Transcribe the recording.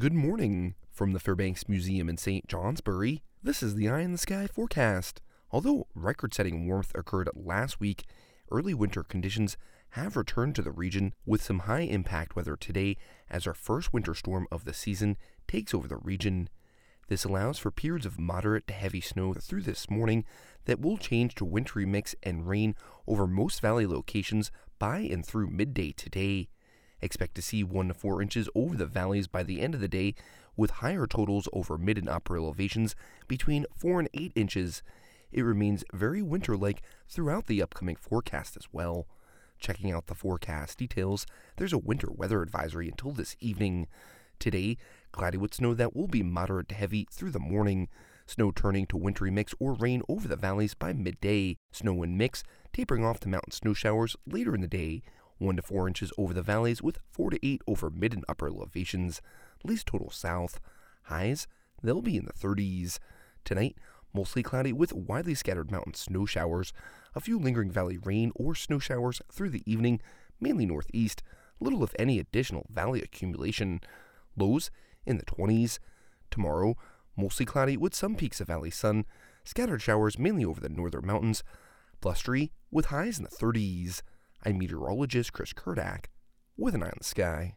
Good morning from the Fairbanks Museum in St. Johnsbury. This is the Eye on the Sky forecast. Although record setting warmth occurred last week, early winter conditions have returned to the region with some high impact weather today as our first winter storm of the season takes over the region. This allows for periods of moderate to heavy snow through this morning that will change to wintry mix and rain over most valley locations by and through midday today. Expect to see 1 to 4 inches over the valleys by the end of the day, with higher totals over mid and upper elevations between 4 and 8 inches. It remains very winter like throughout the upcoming forecast as well. Checking out the forecast details, there's a winter weather advisory until this evening. Today, cloudy with snow that will be moderate to heavy through the morning. Snow turning to wintry mix or rain over the valleys by midday. Snow and mix tapering off to mountain snow showers later in the day. 1 to 4 inches over the valleys with 4 to 8 over mid and upper elevations. Least total south. Highs, they'll be in the 30s. Tonight, mostly cloudy with widely scattered mountain snow showers. A few lingering valley rain or snow showers through the evening, mainly northeast. Little, if any, additional valley accumulation. Lows in the 20s. Tomorrow, mostly cloudy with some peaks of valley sun. Scattered showers mainly over the northern mountains. Blustery with highs in the 30s. I'm meteorologist Chris Kurdak with an eye on the sky.